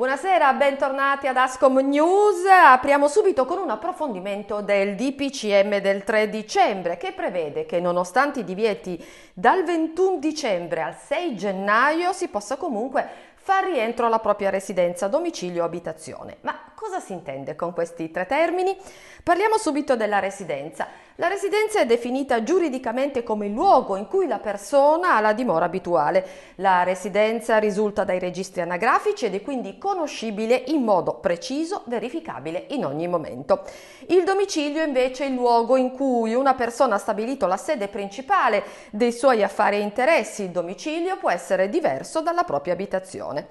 Buonasera, bentornati ad Ascom News. Apriamo subito con un approfondimento del DPCM del 3 dicembre che prevede che nonostante i divieti dal 21 dicembre al 6 gennaio si possa comunque far rientro alla propria residenza, domicilio o abitazione. Ma cosa si intende con questi tre termini? Parliamo subito della residenza. La residenza è definita giuridicamente come il luogo in cui la persona ha la dimora abituale. La residenza risulta dai registri anagrafici ed è quindi conoscibile in modo preciso, verificabile in ogni momento. Il domicilio invece è il luogo in cui una persona ha stabilito la sede principale dei suoi affari e interessi. Il domicilio può essere diverso dalla propria abitazione.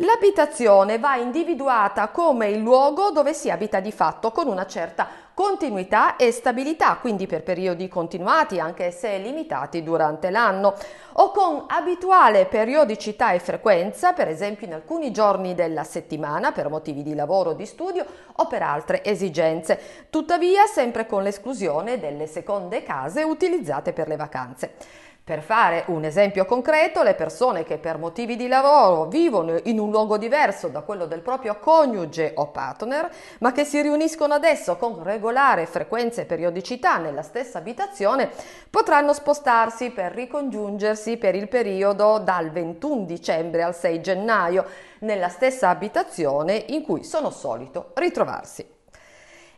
L'abitazione va individuata come il luogo dove si abita di fatto con una certa continuità e stabilità, quindi per periodi continuati anche se limitati durante l'anno, o con abituale periodicità e frequenza, per esempio in alcuni giorni della settimana per motivi di lavoro o di studio o per altre esigenze, tuttavia sempre con l'esclusione delle seconde case utilizzate per le vacanze. Per fare un esempio concreto, le persone che per motivi di lavoro vivono in un luogo diverso da quello del proprio coniuge o partner, ma che si riuniscono adesso con regolare frequenza e periodicità nella stessa abitazione, potranno spostarsi per ricongiungersi per il periodo dal 21 dicembre al 6 gennaio nella stessa abitazione in cui sono solito ritrovarsi.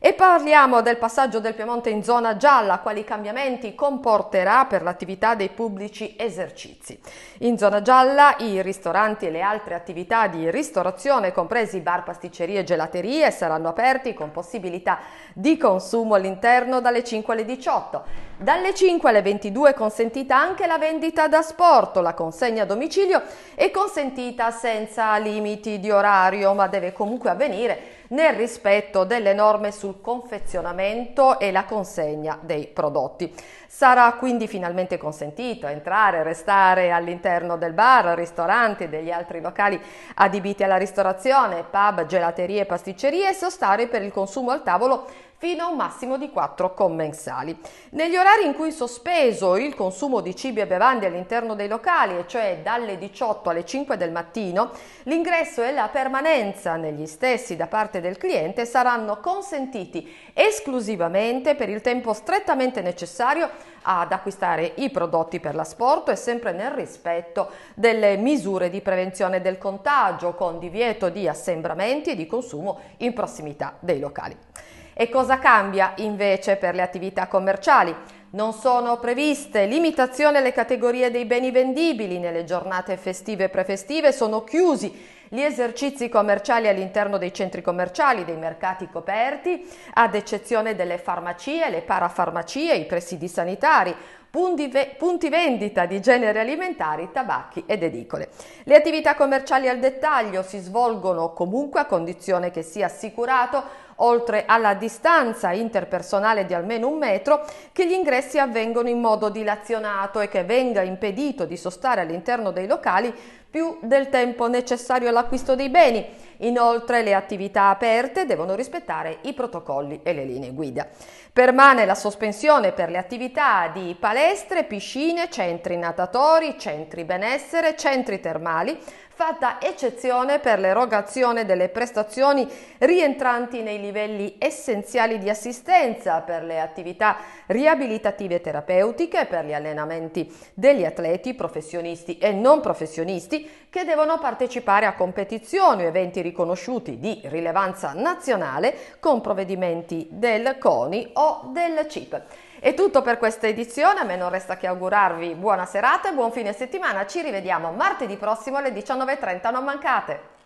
E parliamo del passaggio del Piemonte in zona gialla, quali cambiamenti comporterà per l'attività dei pubblici esercizi. In zona gialla i ristoranti e le altre attività di ristorazione, compresi bar, pasticcerie e gelaterie, saranno aperti con possibilità di consumo all'interno dalle 5 alle 18. Dalle 5 alle 22 è consentita anche la vendita da sport, la consegna a domicilio è consentita senza limiti di orario, ma deve comunque avvenire nel rispetto delle norme sul confezionamento e la consegna dei prodotti. Sarà quindi finalmente consentito entrare e restare all'interno del bar, ristoranti e degli altri locali adibiti alla ristorazione, pub, gelaterie pasticcerie e sostare per il consumo al tavolo fino a un massimo di 4 commensali. Negli orari in cui è sospeso il consumo di cibi e bevande all'interno dei locali, e cioè dalle 18 alle 5 del mattino, l'ingresso e la permanenza negli stessi da parte del cliente saranno consentiti esclusivamente per il tempo strettamente necessario ad acquistare i prodotti per l'asporto e sempre nel rispetto delle misure di prevenzione del contagio con divieto di assembramenti e di consumo in prossimità dei locali. E cosa cambia invece per le attività commerciali? Non sono previste limitazioni alle categorie dei beni vendibili nelle giornate festive e prefestive, sono chiusi gli esercizi commerciali all'interno dei centri commerciali, dei mercati coperti, ad eccezione delle farmacie, le parafarmacie, i presidi sanitari, punti vendita di generi alimentari, tabacchi ed edicole. Le attività commerciali al dettaglio si svolgono comunque a condizione che sia assicurato oltre alla distanza interpersonale di almeno un metro, che gli ingressi avvengono in modo dilazionato e che venga impedito di sostare all'interno dei locali più del tempo necessario all'acquisto dei beni. Inoltre le attività aperte devono rispettare i protocolli e le linee guida. Permane la sospensione per le attività di palestre, piscine, centri natatori, centri benessere, centri termali, fatta eccezione per l'erogazione delle prestazioni rientranti nei livelli essenziali di assistenza per le attività riabilitative terapeutiche, per gli allenamenti degli atleti professionisti e non professionisti che devono partecipare a competizioni o eventi riconosciuti di rilevanza nazionale con provvedimenti del CONI o del CIP. È tutto per questa edizione, a me non resta che augurarvi buona serata e buon fine settimana. Ci rivediamo martedì prossimo alle 19.30, non mancate!